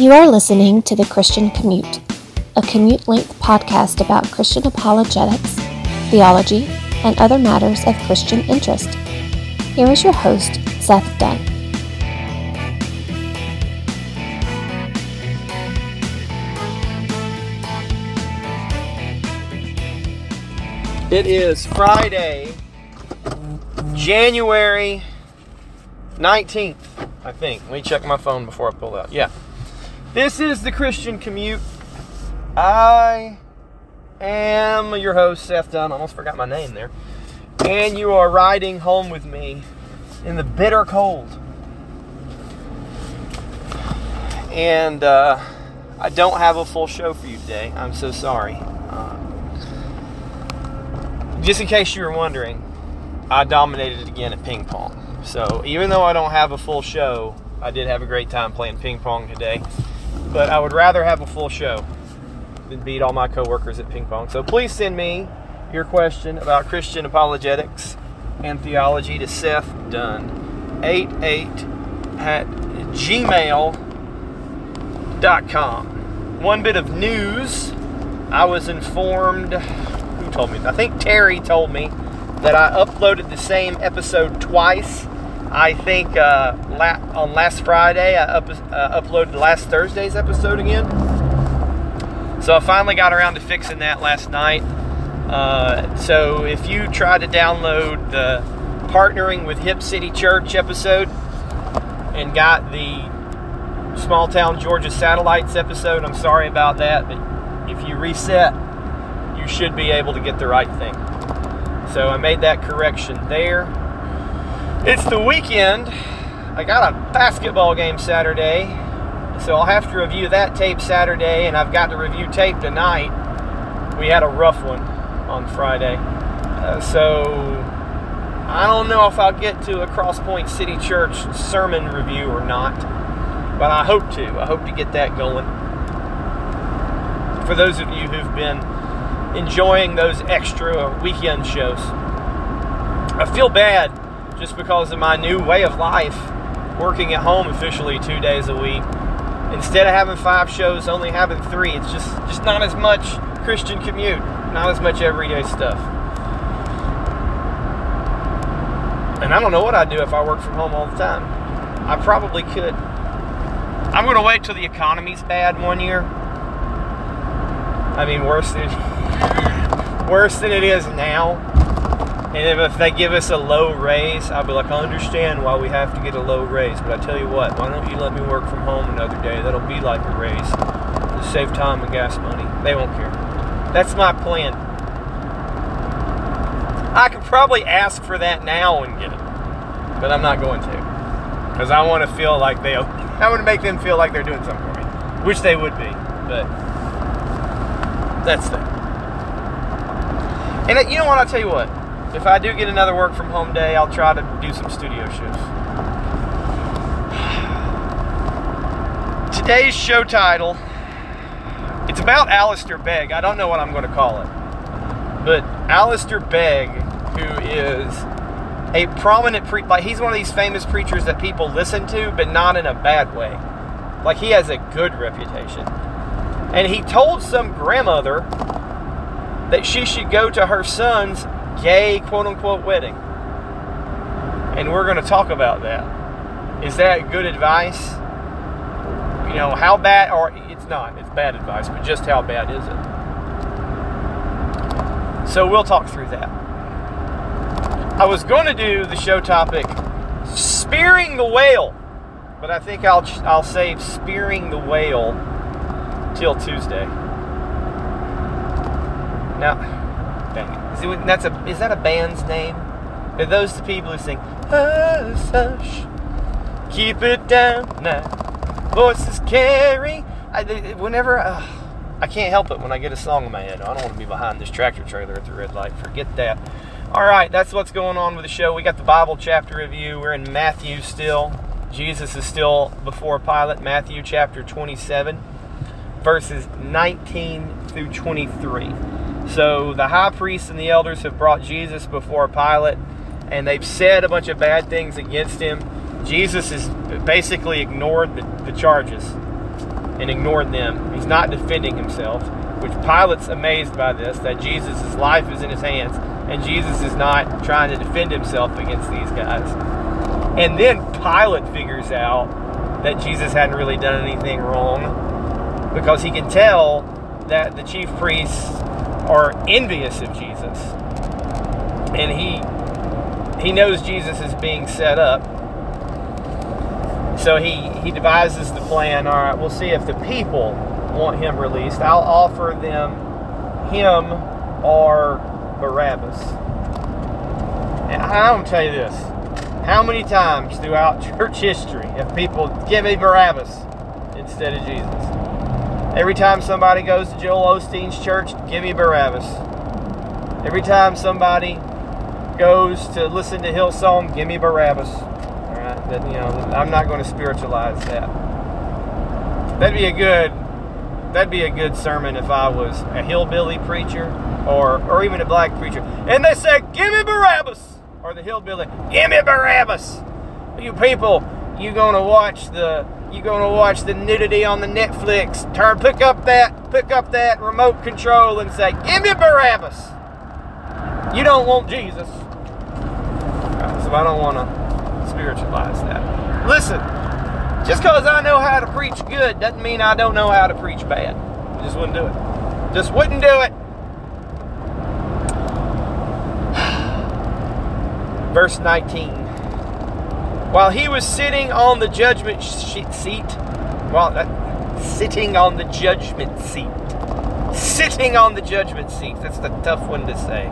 You are listening to The Christian Commute, a commute length podcast about Christian apologetics, theology, and other matters of Christian interest. Here is your host, Seth Dunn. It is Friday, January 19th, I think. Let me check my phone before I pull out. Yeah. This is the Christian Commute. I am your host, Seth Dunn. Almost forgot my name there. And you are riding home with me in the bitter cold. And uh, I don't have a full show for you today. I'm so sorry. Uh, just in case you were wondering, I dominated again at ping pong. So even though I don't have a full show, I did have a great time playing ping pong today. But I would rather have a full show than beat all my coworkers at ping pong. So please send me your question about Christian apologetics and theology to Seth Dunn, 88 at gmail.com. One bit of news I was informed who told me? I think Terry told me that I uploaded the same episode twice. I think uh, la- on last Friday I up- uh, uploaded last Thursday's episode again. So I finally got around to fixing that last night. Uh, so if you try to download the partnering with Hip City Church episode and got the small town Georgia satellites episode, I'm sorry about that, but if you reset you should be able to get the right thing. So I made that correction there. It's the weekend. I got a basketball game Saturday, so I'll have to review that tape Saturday, and I've got to review tape tonight. We had a rough one on Friday. Uh, so I don't know if I'll get to a Crosspoint City Church sermon review or not, but I hope to. I hope to get that going. For those of you who've been enjoying those extra weekend shows. I feel bad just because of my new way of life, working at home officially two days a week. Instead of having five shows, only having three. It's just just not as much Christian commute, not as much everyday stuff. And I don't know what I'd do if I worked from home all the time. I probably could. I'm to wait till the economy's bad one year. I mean, worse than worse than it is now. And if they give us a low raise, I'll be like, I understand why we have to get a low raise, but I tell you what, why don't you let me work from home another day? That'll be like a raise to save time and gas money. They won't care. That's my plan. I could probably ask for that now and get it, but I'm not going to, because I want to feel like they. I want to make them feel like they're doing something for me, which they would be, but that's that. And you know what? I'll tell you what. If I do get another work from home day, I'll try to do some studio shows. Today's show title, it's about Alistair Begg. I don't know what I'm going to call it. But Alistair Begg, who is a prominent pre like he's one of these famous preachers that people listen to, but not in a bad way. Like he has a good reputation. And he told some grandmother that she should go to her son's gay quote unquote wedding. And we're going to talk about that. Is that good advice? You know, how bad, or it's not, it's bad advice, but just how bad is it? So we'll talk through that. I was going to do the show topic spearing the whale, but I think I'll I'll save spearing the whale till Tuesday. Now, it, that's a, is that a band's name? Are those the people who sing, Hush, hush, keep it down now, voices carry? I, whenever, uh, I can't help it when I get a song in my head. I don't want to be behind this tractor trailer at the red light. Forget that. All right, that's what's going on with the show. We got the Bible chapter review. We're in Matthew still. Jesus is still before Pilate. Matthew chapter 27, verses 19 through 23. So the high priests and the elders have brought Jesus before Pilate, and they've said a bunch of bad things against him. Jesus has basically ignored the, the charges. and ignored them. He's not defending himself, which Pilate's amazed by this, that Jesus' life is in his hands, and Jesus is not trying to defend himself against these guys. And then Pilate figures out that Jesus hadn't really done anything wrong because he can tell that the chief priests are envious of Jesus. And he he knows Jesus is being set up. So he, he devises the plan. All right, we'll see if the people want him released. I'll offer them him or Barabbas. And I'm going to tell you this. How many times throughout church history have people give me Barabbas instead of Jesus? Every time somebody goes to Joel Osteen's church, give me Barabbas. Every time somebody goes to listen to Hillsong, give me Barabbas. All right, that, you know, I'm not going to spiritualize that. That'd be a good, that'd be a good sermon if I was a hillbilly preacher or or even a black preacher, and they said, "Give me Barabbas," or the hillbilly, "Give me Barabbas." You people, you gonna watch the you gonna watch the nudity on the Netflix? Turn, pick up that, pick up that remote control and say, "Give me Barabbas." You don't want Jesus. So I don't want to spiritualize that. Listen, just because I know how to preach good doesn't mean I don't know how to preach bad. I just wouldn't do it. Just wouldn't do it. Verse 19. While he was sitting on the judgment seat, while uh, sitting on the judgment seat, sitting on the judgment seat. That's the tough one to say.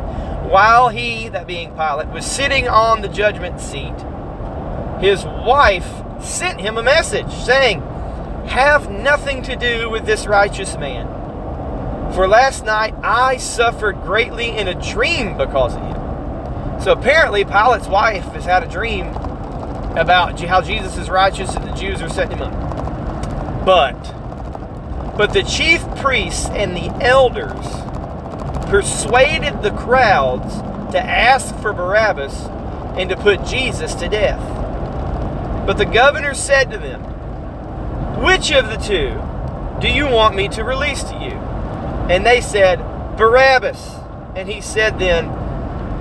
While he, that being Pilate, was sitting on the judgment seat, his wife sent him a message saying, Have nothing to do with this righteous man. For last night I suffered greatly in a dream because of him. So apparently, Pilate's wife has had a dream about how Jesus is righteous and the Jews are setting him up. But but the chief priests and the elders persuaded the crowds to ask for Barabbas and to put Jesus to death. But the governor said to them, Which of the two do you want me to release to you? And they said, Barabbas. And he said then,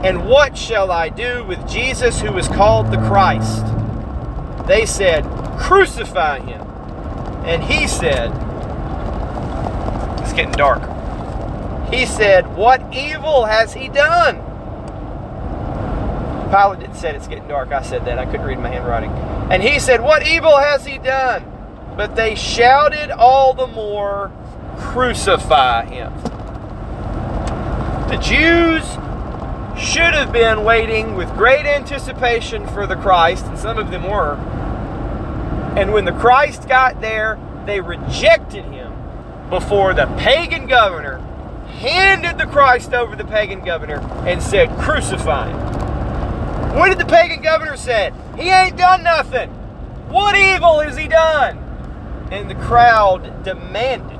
And what shall I do with Jesus who is called the Christ? They said, Crucify him. And he said, It's getting dark. He said, What evil has he done? Pilate didn't say it's getting dark. I said that. I couldn't read my handwriting. And he said, What evil has he done? But they shouted all the more, Crucify him. The Jews should have been waiting with great anticipation for the Christ, and some of them were. And when the Christ got there, they rejected him before the pagan governor handed the Christ over to the pagan governor and said, Crucify him. What did the pagan governor say? He ain't done nothing. What evil has he done? And the crowd demanded,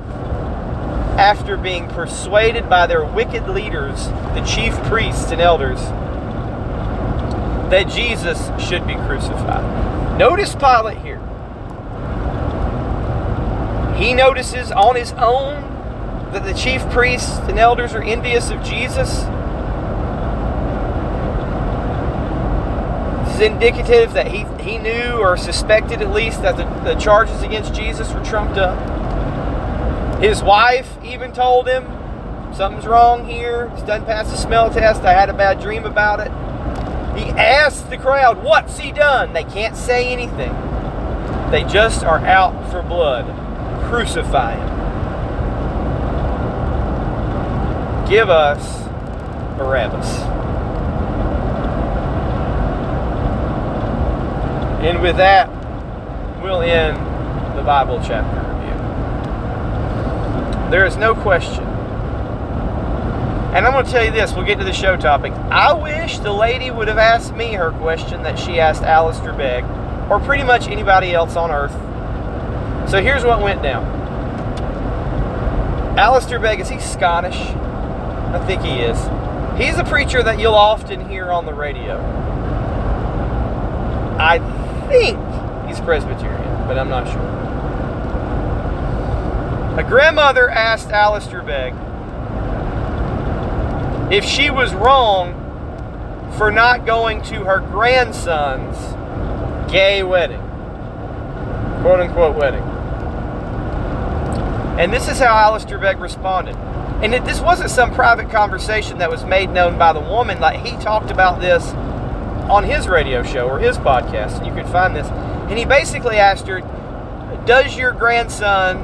after being persuaded by their wicked leaders, the chief priests and elders, that Jesus should be crucified. Notice Pilate here. He notices on his own that the chief priests and elders are envious of Jesus. This is indicative that he, he knew or suspected at least that the, the charges against Jesus were trumped up. His wife even told him, Something's wrong here. It's done past the smell test. I had a bad dream about it. He asked the crowd, What's he done? They can't say anything. They just are out for blood crucify him. Give us Barabbas. And with that, we'll end the Bible chapter review. There is no question. And I'm going to tell you this, we'll get to the show topic. I wish the lady would have asked me her question that she asked Alistair Begg, or pretty much anybody else on earth so here's what went down. Alistair Begg, is he Scottish? I think he is. He's a preacher that you'll often hear on the radio. I think he's Presbyterian, but I'm not sure. A grandmother asked Alistair Begg if she was wrong for not going to her grandson's gay wedding, quote unquote wedding. And this is how Alistair Begg responded. And it, this wasn't some private conversation that was made known by the woman. Like he talked about this on his radio show or his podcast. You can find this. And he basically asked her, Does your grandson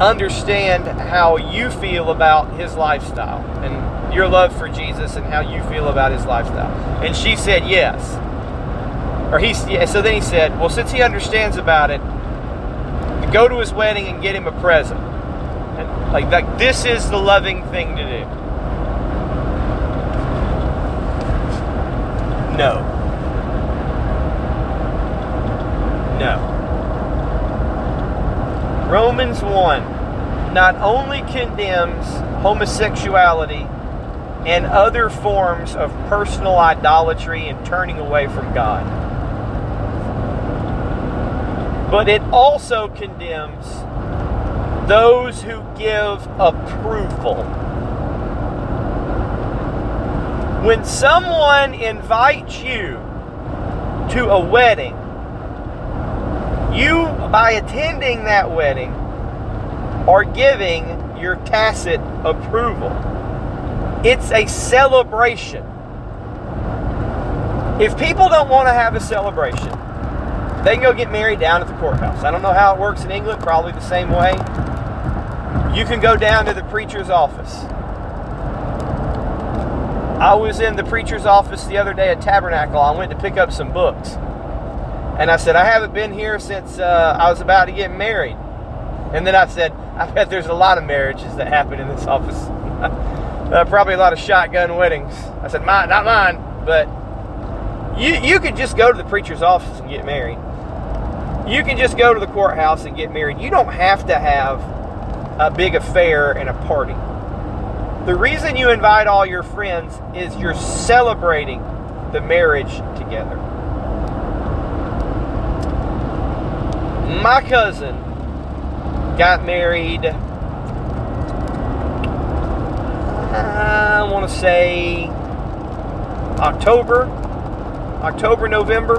understand how you feel about his lifestyle and your love for Jesus and how you feel about his lifestyle? And she said, Yes. Or he, so then he said, Well, since he understands about it, go to his wedding and get him a present. And like, like this is the loving thing to do. No. No. Romans 1 not only condemns homosexuality and other forms of personal idolatry and turning away from God, but it also condemns those who give approval. When someone invites you to a wedding, you, by attending that wedding, are giving your tacit approval. It's a celebration. If people don't want to have a celebration, they can go get married down at the courthouse. I don't know how it works in England, probably the same way. You can go down to the preacher's office. I was in the preacher's office the other day at Tabernacle. I went to pick up some books. And I said, I haven't been here since uh, I was about to get married. And then I said, I bet there's a lot of marriages that happen in this office. uh, probably a lot of shotgun weddings. I said, mine, not mine, but you, you could just go to the preacher's office and get married. You can just go to the courthouse and get married. You don't have to have a big affair and a party. The reason you invite all your friends is you're celebrating the marriage together. My cousin got married, I want to say October, October, November,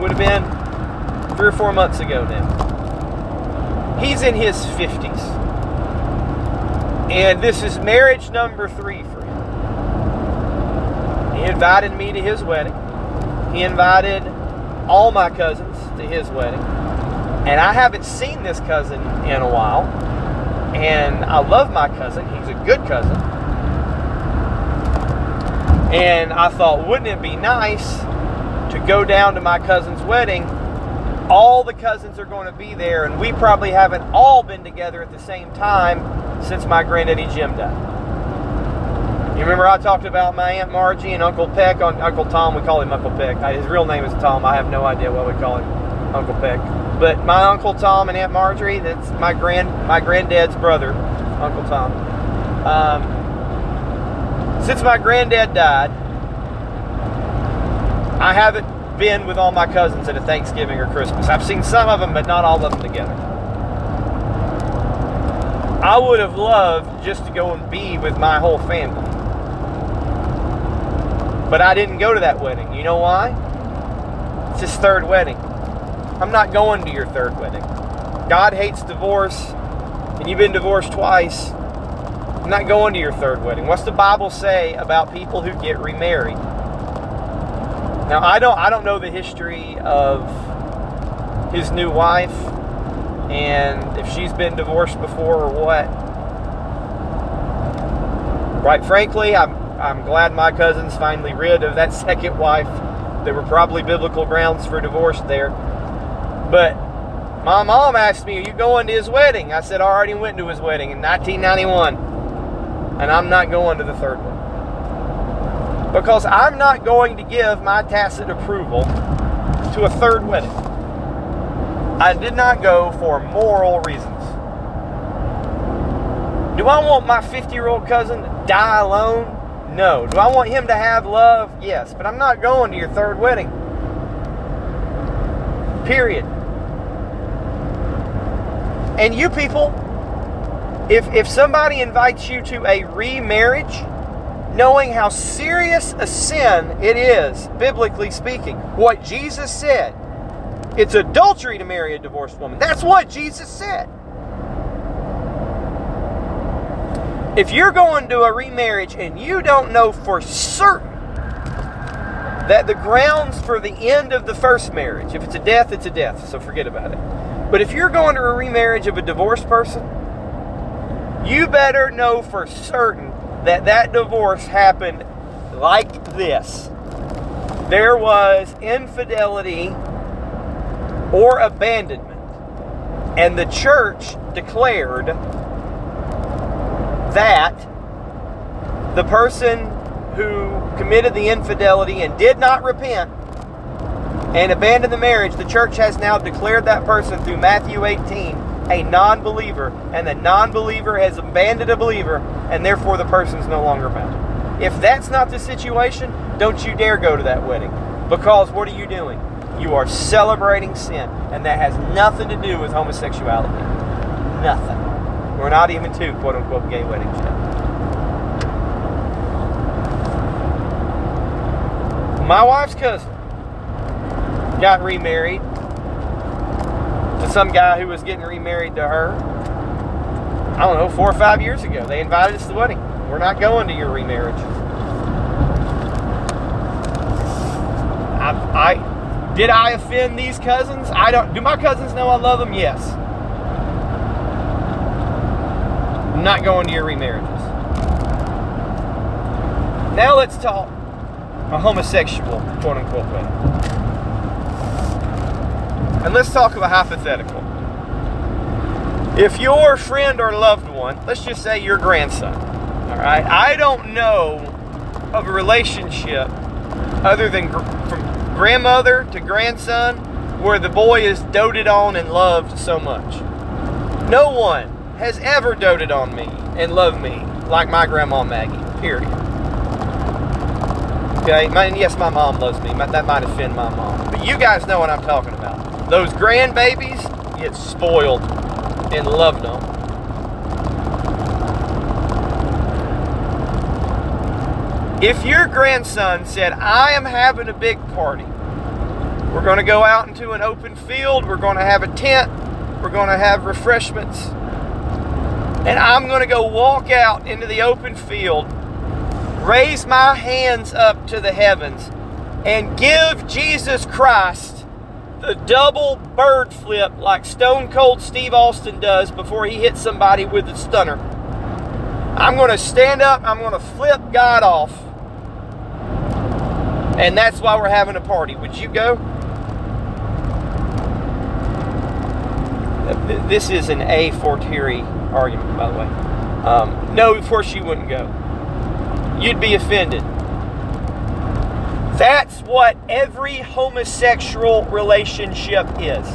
would have been three or four months ago now. He's in his 50s. And this is marriage number three for him. He invited me to his wedding. He invited all my cousins to his wedding. And I haven't seen this cousin in a while. And I love my cousin. He's a good cousin. And I thought, wouldn't it be nice to go down to my cousin's wedding? All the cousins are going to be there, and we probably haven't all been together at the same time since my granddaddy Jim died. You remember I talked about my Aunt Margie and Uncle Peck on Uncle Tom. We call him Uncle Peck. His real name is Tom. I have no idea what we call him, Uncle Peck. But my Uncle Tom and Aunt Marjorie, that's my grand my granddad's brother, Uncle Tom. Um, since my granddad died, I haven't been with all my cousins at a Thanksgiving or Christmas. I've seen some of them, but not all of them together. I would have loved just to go and be with my whole family. But I didn't go to that wedding. You know why? It's his third wedding. I'm not going to your third wedding. God hates divorce, and you've been divorced twice. I'm not going to your third wedding. What's the Bible say about people who get remarried? Now I don't I don't know the history of his new wife and if she's been divorced before or what. Right frankly, I'm I'm glad my cousin's finally rid of that second wife. There were probably biblical grounds for divorce there. But my mom asked me, Are you going to his wedding? I said, I already went to his wedding in 1991. And I'm not going to the third one. Because I'm not going to give my tacit approval to a third wedding. I did not go for moral reasons. Do I want my 50 year old cousin to die alone? No. Do I want him to have love? Yes. But I'm not going to your third wedding. Period. And you people, if if somebody invites you to a remarriage, knowing how serious a sin it is, biblically speaking, what Jesus said, it's adultery to marry a divorced woman. That's what Jesus said. If you're going to a remarriage and you don't know for certain that the grounds for the end of the first marriage, if it's a death, it's a death, so forget about it. But if you're going to a remarriage of a divorced person, you better know for certain that that divorce happened like this. There was infidelity or abandonment, and the church declared that the person who committed the infidelity and did not repent and abandoned the marriage, the church has now declared that person through Matthew 18 a non believer, and the non believer has abandoned a believer, and therefore the person's no longer bound. If that's not the situation, don't you dare go to that wedding. Because what are you doing? You are celebrating sin, and that has nothing to do with homosexuality. Nothing. We're not even to quote unquote gay weddings yet. My wife's cousin got remarried some guy who was getting remarried to her. I don't know, four or five years ago. They invited us to the wedding. We're not going to your remarriage. I, I did I offend these cousins? I don't. Do my cousins know I love them? Yes. I'm not going to your remarriages. Now let's talk a homosexual, quote unquote, wedding. And let's talk of a hypothetical. If your friend or loved one, let's just say your grandson, all right, I don't know of a relationship other than gr- from grandmother to grandson where the boy is doted on and loved so much. No one has ever doted on me and loved me like my grandma Maggie, period. Okay, my, and yes, my mom loves me. My, that might offend my mom. But you guys know what I'm talking about. Those grandbabies get spoiled and loved on. If your grandson said, I am having a big party, we're going to go out into an open field, we're going to have a tent, we're going to have refreshments, and I'm going to go walk out into the open field, raise my hands up to the heavens, and give Jesus Christ the double bird flip like Stone Cold Steve Austin does before he hits somebody with the stunner. I'm going to stand up, I'm going to flip God off. And that's why we're having a party. Would you go? This is an A fortiori argument, by the way. Um, no, of course you wouldn't go. You'd be offended. That's what every homosexual relationship is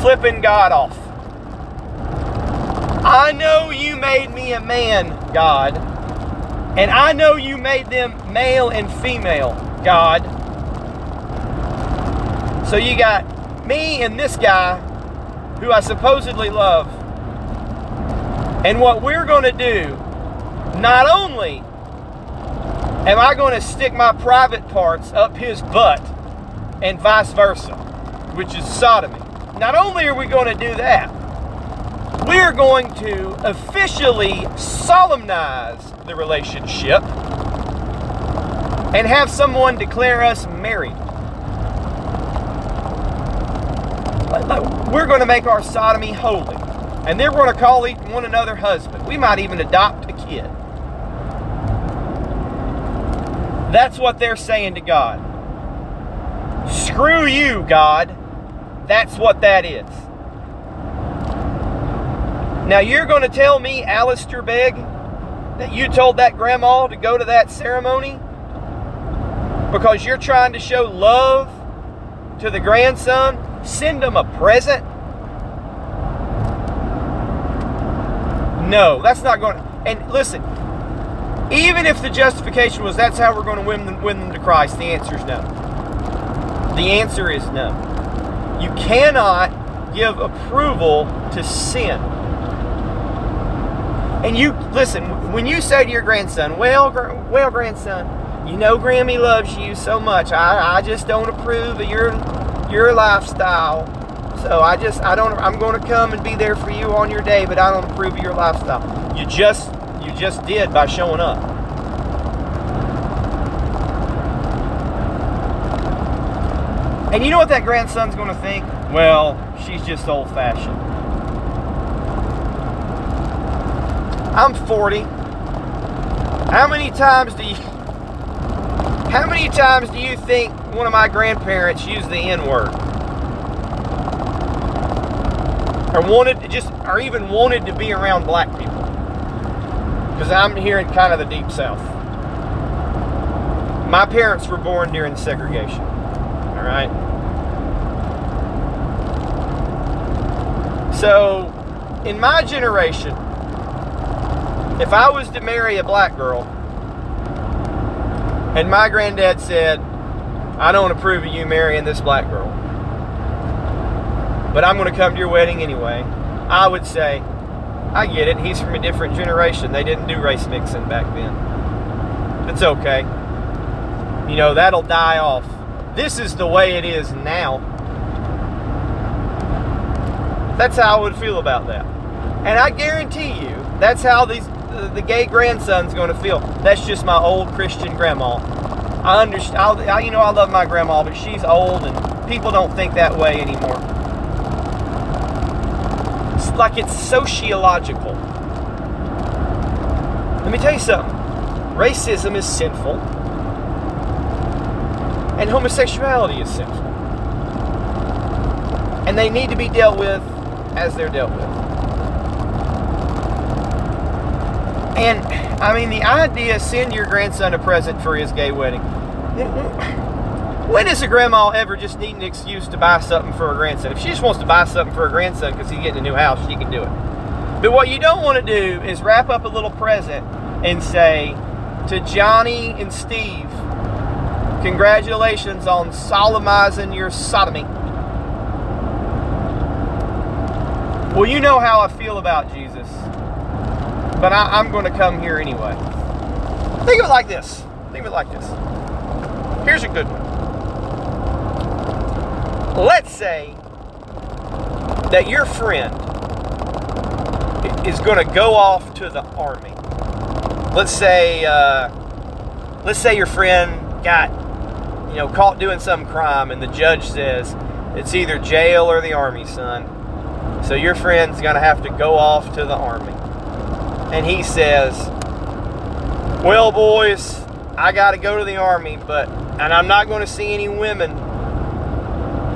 flipping God off. I know you made me a man, God, and I know you made them male and female, God. So you got me and this guy who I supposedly love. And what we're going to do, not only am I going to stick my private parts up his butt and vice versa, which is sodomy. Not only are we going to do that, we're going to officially solemnize the relationship and have someone declare us married. We're going to make our sodomy holy. And then we're going to call each one another husband. We might even adopt a kid. That's what they're saying to God. Screw you, God. That's what that is. Now you're going to tell me, Alistair Begg, that you told that grandma to go to that ceremony because you're trying to show love to the grandson? Send him a present? No, that's not going to. And listen, even if the justification was that's how we're going to win them, win them to Christ, the answer is no. The answer is no. You cannot give approval to sin. And you listen when you say to your grandson, "Well, gr- well, grandson, you know Grammy loves you so much. I, I just don't approve of your your lifestyle. So I just I don't I'm going to come and be there for you on your day, but I don't approve of your lifestyle. You just you just did by showing up. And you know what that grandson's going to think? Well, she's just old fashioned. I'm 40. How many times do you How many times do you think one of my grandparents used the N-word? Or wanted to just or even wanted to be around black people? Because I'm here in kind of the deep south. My parents were born during segregation. All right. So, in my generation, if I was to marry a black girl, and my granddad said, I don't approve of you marrying this black girl, but I'm going to come to your wedding anyway, I would say, I get it. He's from a different generation. They didn't do race mixing back then. It's okay. You know, that'll die off. This is the way it is now. That's how I would feel about that. And I guarantee you, that's how these the gay grandson's going to feel. That's just my old Christian grandma. I understand. I, you know, I love my grandma, but she's old, and people don't think that way anymore. Like it's sociological. Let me tell you something. Racism is sinful, and homosexuality is sinful, and they need to be dealt with as they're dealt with. And I mean, the idea send your grandson a present for his gay wedding. When does a grandma ever just need an excuse to buy something for her grandson? If she just wants to buy something for her grandson because he's getting a new house, she can do it. But what you don't want to do is wrap up a little present and say to Johnny and Steve, congratulations on solemnizing your sodomy. Well, you know how I feel about Jesus, but I, am going to come here anyway. Think of it like this. Think of it like this. Here's a good one. Let's say that your friend is going to go off to the army. Let's say, uh, let's say your friend got, you know, caught doing some crime, and the judge says it's either jail or the army, son. So your friend's going to have to go off to the army. And he says, Well, boys, I got to go to the army, but, and I'm not going to see any women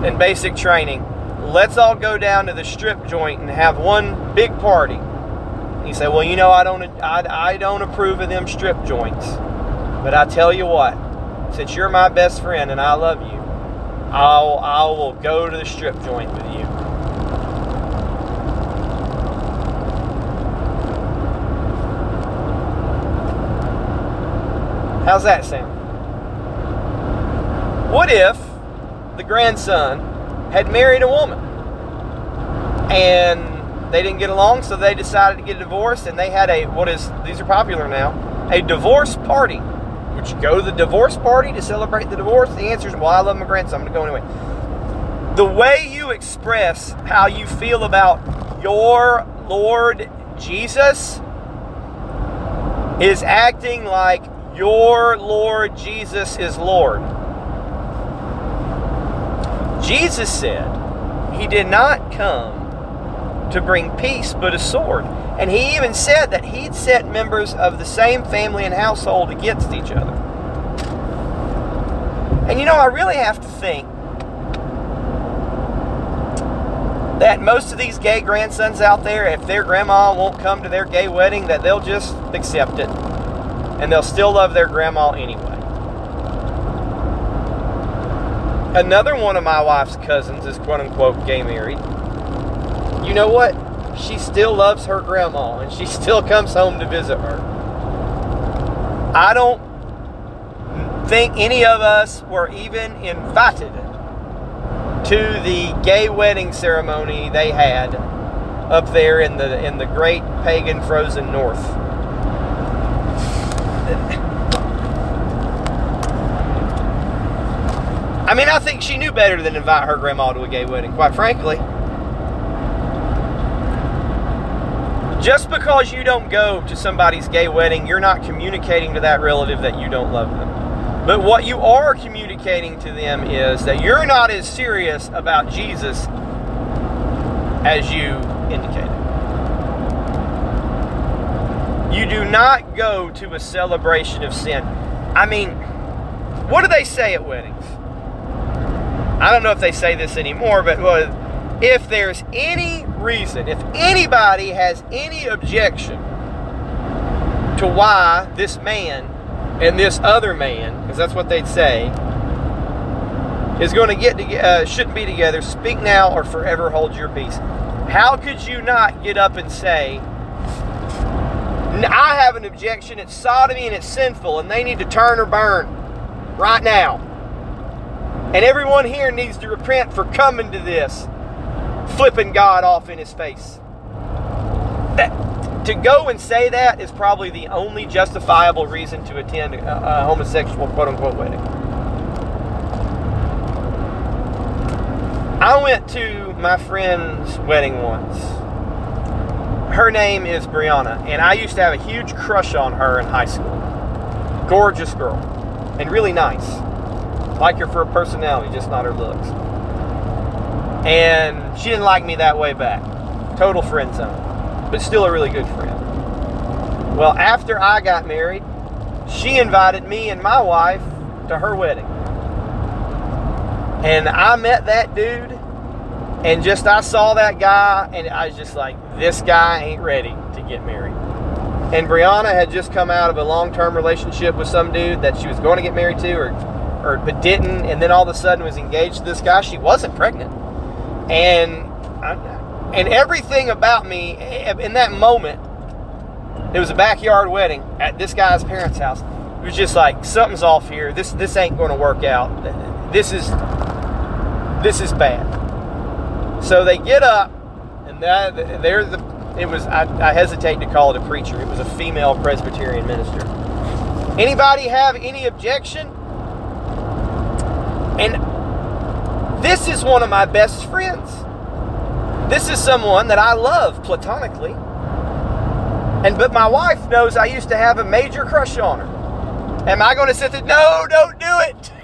in basic training. Let's all go down to the strip joint and have one big party. And he said, Well, you know, I don't, I, I don't approve of them strip joints. But I tell you what, since you're my best friend and I love you, I'll, I will go to the strip joint with you. How's that sound? What if the grandson had married a woman and they didn't get along, so they decided to get a divorce and they had a, what is, these are popular now, a divorce party. Would you go to the divorce party to celebrate the divorce? The answer is, well, I love my grandson. I'm going to go anyway. The way you express how you feel about your Lord Jesus is acting like your Lord Jesus is Lord. Jesus said he did not come to bring peace but a sword. And he even said that he'd set members of the same family and household against each other. And you know, I really have to think that most of these gay grandsons out there, if their grandma won't come to their gay wedding, that they'll just accept it and they'll still love their grandma anyway. Another one of my wife's cousins is quote unquote gay married. You know what? She still loves her grandma and she still comes home to visit her. I don't think any of us were even invited to the gay wedding ceremony they had up there in the in the great pagan frozen north. Mean, I think she knew better than invite her grandma to a gay wedding, quite frankly. Just because you don't go to somebody's gay wedding, you're not communicating to that relative that you don't love them. But what you are communicating to them is that you're not as serious about Jesus as you indicated. You do not go to a celebration of sin. I mean, what do they say at weddings? I don't know if they say this anymore, but if there's any reason, if anybody has any objection to why this man and this other man, because that's what they'd say, is going to get to, uh, shouldn't be together. Speak now or forever hold your peace. How could you not get up and say, I have an objection, it's sodomy and it's sinful, and they need to turn or burn right now. And everyone here needs to repent for coming to this, flipping God off in his face. That, to go and say that is probably the only justifiable reason to attend a, a homosexual quote unquote wedding. I went to my friend's wedding once. Her name is Brianna, and I used to have a huge crush on her in high school. Gorgeous girl, and really nice. Like her for her personality, just not her looks. And she didn't like me that way back. Total friend zone but still a really good friend. Well, after I got married, she invited me and my wife to her wedding. And I met that dude, and just I saw that guy, and I was just like, this guy ain't ready to get married. And Brianna had just come out of a long term relationship with some dude that she was going to get married to, or, or but didn't, and then all of a sudden was engaged to this guy. She wasn't pregnant. And I, and everything about me eh, in that moment, it was a backyard wedding at this guy's parents' house. It was just like something's off here. This this ain't going to work out. This is this is bad. So they get up, and that they're the. It was I, I hesitate to call it a preacher. It was a female Presbyterian minister. Anybody have any objection? And this is one of my best friends. This is someone that I love platonically. And but my wife knows I used to have a major crush on her. Am I going to sit there? No, don't do it.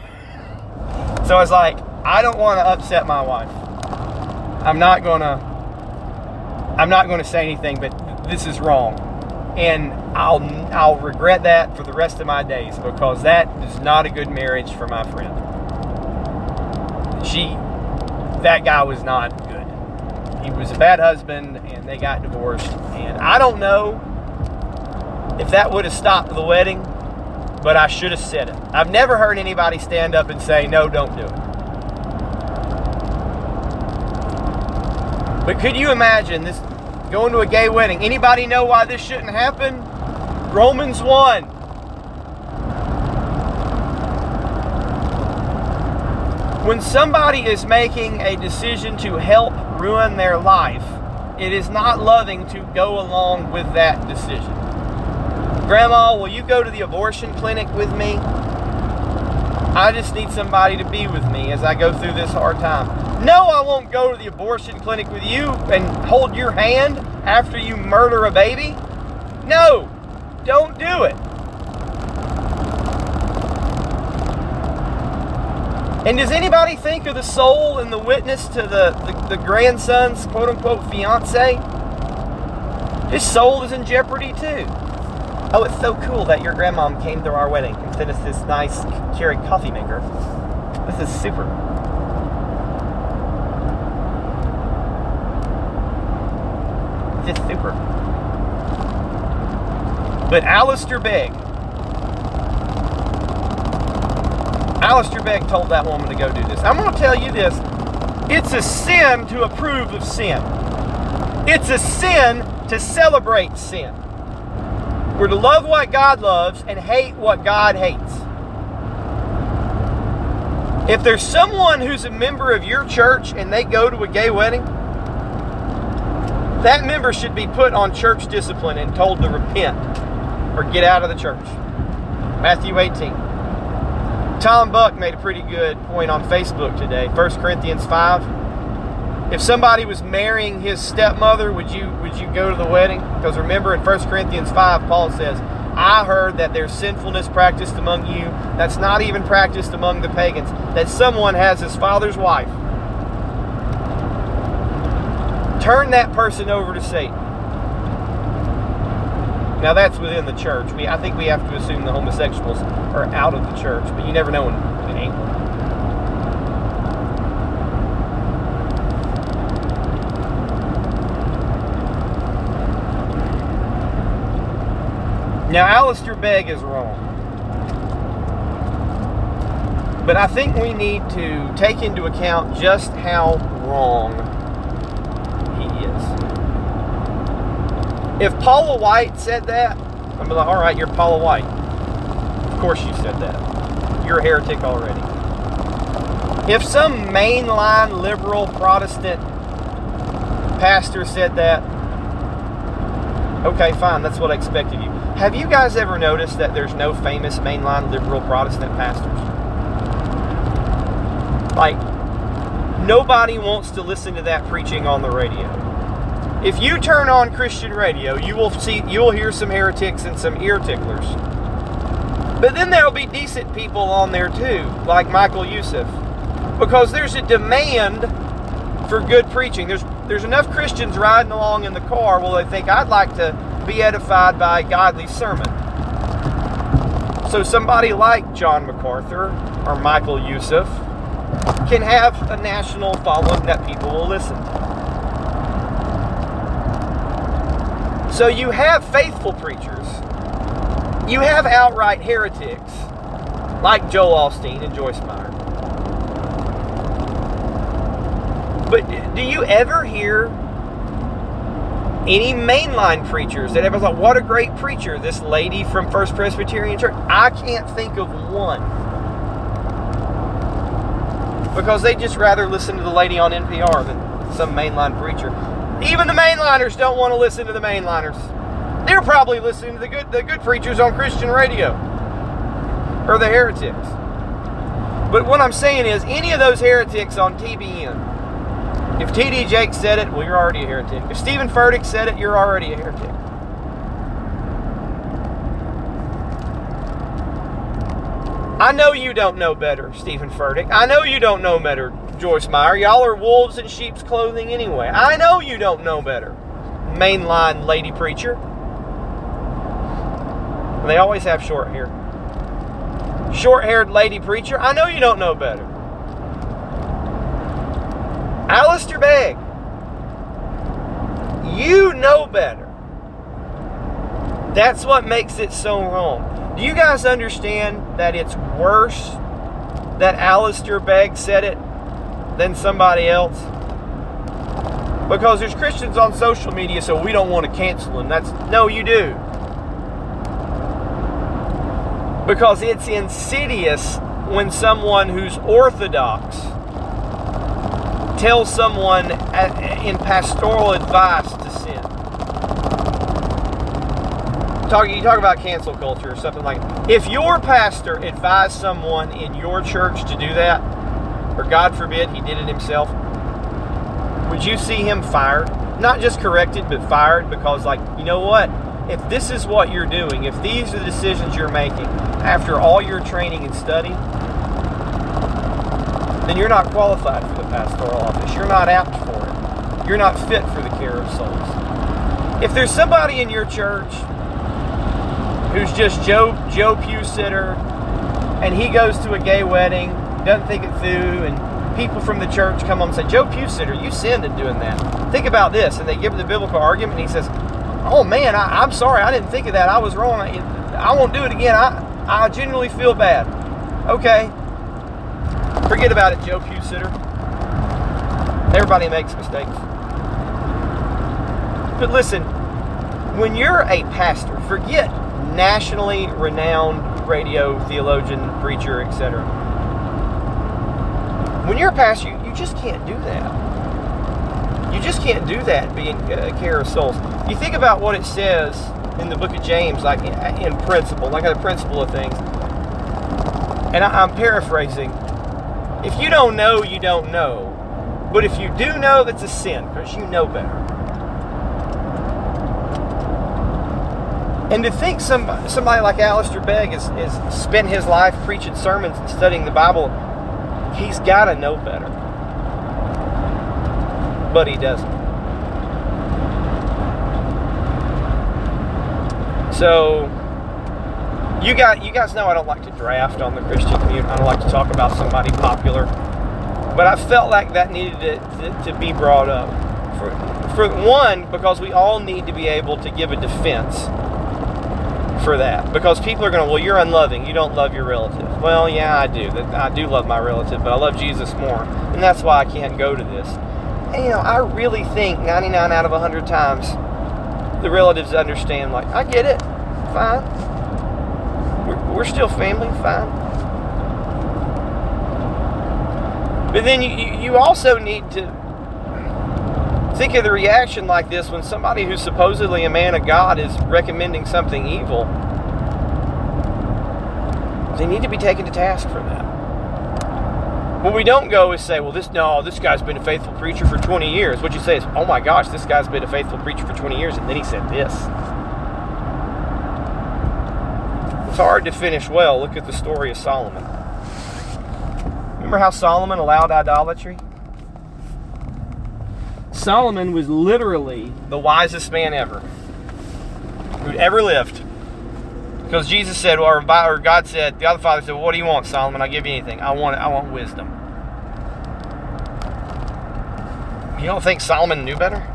So I was like, I don't want to upset my wife. I'm not going to I'm not going to say anything, but this is wrong. And I'll I'll regret that for the rest of my days because that is not a good marriage for my friend. She that guy was not good. he was a bad husband and they got divorced. And I don't know if that would have stopped the wedding, but I should have said it. I've never heard anybody stand up and say, no, don't do it. But could you imagine this going to a gay wedding? Anybody know why this shouldn't happen? Romans 1. When somebody is making a decision to help ruin their life, it is not loving to go along with that decision. Grandma, will you go to the abortion clinic with me? I just need somebody to be with me as I go through this hard time. No, I won't go to the abortion clinic with you and hold your hand after you murder a baby. No, don't do it. And does anybody think of the soul and the witness to the, the, the grandson's quote unquote fiance? His soul is in jeopardy too. Oh, it's so cool that your grandmom came to our wedding and sent us this nice Keurig coffee maker. This is super. Just super. But Alistair Begg, Alistair Begg told that woman to go do this. I'm going to tell you this it's a sin to approve of sin, it's a sin to celebrate sin. We're to love what God loves and hate what God hates. If there's someone who's a member of your church and they go to a gay wedding, that member should be put on church discipline and told to repent or get out of the church. Matthew 18. Tom Buck made a pretty good point on Facebook today. 1 Corinthians 5. If somebody was marrying his stepmother, would you would you go to the wedding? Because remember in 1 Corinthians 5, Paul says, I heard that there's sinfulness practiced among you that's not even practiced among the pagans, that someone has his father's wife. Turn that person over to Satan. Now that's within the church. We, I think we have to assume the homosexuals are out of the church, but you never know in, in England. Now, Alistair Begg is wrong. But I think we need to take into account just how wrong he is. If Paula White said that, I'm like, all right, you're Paula White. Of course you said that. You're a heretic already. If some mainline liberal Protestant pastor said that, okay, fine, that's what I expected of you. Have you guys ever noticed that there's no famous mainline liberal Protestant pastors? Like, nobody wants to listen to that preaching on the radio. If you turn on Christian radio, you will see you will hear some heretics and some ear ticklers. But then there'll be decent people on there too, like Michael Youssef. Because there's a demand for good preaching. There's there's enough Christians riding along in the car, well they think I'd like to be edified by a godly sermon. So somebody like John MacArthur or Michael Youssef can have a national following that people will listen to. So you have faithful preachers. You have outright heretics like Joel Osteen and Joyce Meyer. But do you ever hear any mainline preachers that everyone's like, what a great preacher, this lady from First Presbyterian Church. I can't think of one. Because they just rather listen to the lady on NPR than some mainline preacher. Even the mainliners don't want to listen to the mainliners. They're probably listening to the good the good preachers on Christian radio. Or the heretics. But what I'm saying is any of those heretics on TBN, if T.D. Jakes said it, well, you're already a heretic. If Steven Furtick said it, you're already a heretic. I know you don't know better, Steven Furtick. I know you don't know better, Joyce Meyer. Y'all are wolves in sheep's clothing anyway. I know you don't know better, mainline lady preacher. They always have short hair. Short haired lady preacher. I know you don't know better. Alistair Begg, you know better. That's what makes it so wrong. Do you guys understand that it's worse that Alistair Begg said it than somebody else? Because there's Christians on social media, so we don't want to cancel them. That's no, you do. Because it's insidious when someone who's orthodox tell someone eh, eh, in pastoral advice to sin. Talk, you talk about cancel culture or something like if your pastor advised someone in your church to do that, or God forbid he did it himself, would you see him fired? Not just corrected, but fired because, like, you know what? If this is what you're doing, if these are the decisions you're making after all your training and study, then you're not qualified for the pastoral office. You're not apt for it. You're not fit for the care of souls. If there's somebody in your church who's just Joe Joe pew sitter, and he goes to a gay wedding, doesn't think it through, and people from the church come on and say, Joe pew sitter, you sinned in doing that. Think about this, and they give the biblical argument, and he says, Oh man, I, am sorry, I didn't think of that. I was wrong. I, I won't do it again. I I genuinely feel bad. Okay, Forget about it, Joe Pew Sitter. Everybody makes mistakes. But listen, when you're a pastor, forget nationally renowned radio theologian, preacher, etc. When you're a pastor, you, you just can't do that. You just can't do that being a care of souls. You think about what it says in the book of James, like in, in principle, like a principle of things. And I, I'm paraphrasing. If you don't know, you don't know. But if you do know, that's a sin because you know better. And to think somebody, somebody like Alistair Begg has, has spent his life preaching sermons and studying the Bible, he's got to know better. But he doesn't. So, you got you guys know I don't like to draft on the Christian community. I don't like to talk about somebody popular, but I felt like that needed to, to, to be brought up. For, for one, because we all need to be able to give a defense for that because people are going to well you're unloving you don't love your relative well yeah i do. I do love my relative but i love jesus more and that's why i can't go to this. And, you know i really think 99 out of 100 times the relatives understand like i get it. Fine. We're, we're still family. Fine. But then you, you also need to think of the reaction like this when somebody who's supposedly a man of God is recommending something evil. They need to be taken to task for that. What we don't go is say, well, this no, this guy's been a faithful preacher for 20 years. What you say is, oh my gosh, this guy's been a faithful preacher for 20 years, and then he said this. It's hard to finish well. Look at the story of Solomon. Remember how Solomon allowed idolatry? Solomon was literally the wisest man ever who'd ever lived. Because Jesus said, or God said, the other Father said, "What do you want, Solomon? I'll give you anything. I want, I want wisdom." You don't think Solomon knew better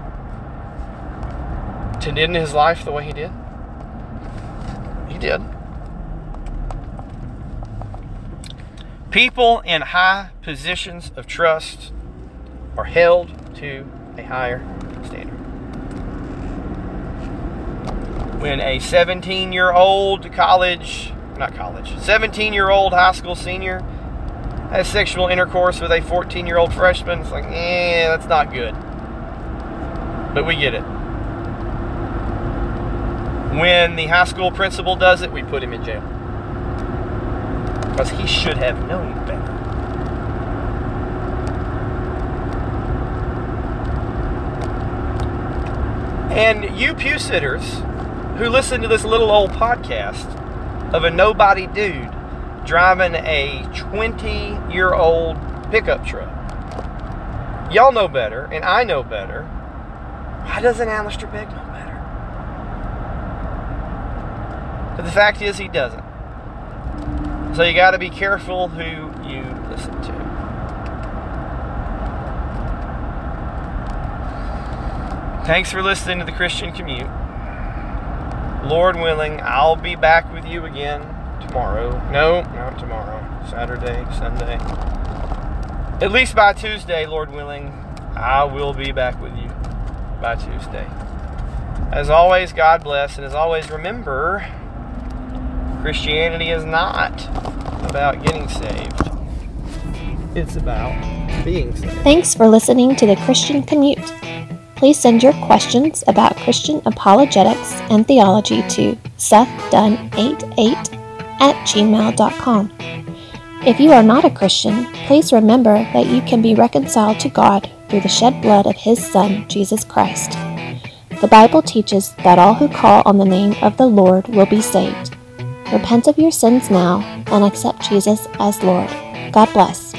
to end his life the way he did? He did. People in high positions of trust are held to a higher When a 17 year old college, not college, 17 year old high school senior has sexual intercourse with a 14 year old freshman, it's like, eh, that's not good. But we get it. When the high school principal does it, we put him in jail. Because he should have known better. And you pew sitters who listened to this little old podcast of a nobody dude driving a 20 year old pickup truck. Y'all know better, and I know better. Why doesn't Alistair Begg know better? But the fact is, he doesn't. So you got to be careful who you listen to. Thanks for listening to the Christian Commute. Lord willing, I'll be back with you again tomorrow. No, not tomorrow. Saturday, Sunday. At least by Tuesday, Lord willing, I will be back with you by Tuesday. As always, God bless, and as always, remember Christianity is not about getting saved, it's about being saved. Thanks for listening to the Christian Commute. Please send your questions about Christian apologetics and theology to sethdunn88 at gmail.com. If you are not a Christian, please remember that you can be reconciled to God through the shed blood of His Son, Jesus Christ. The Bible teaches that all who call on the name of the Lord will be saved. Repent of your sins now and accept Jesus as Lord. God bless.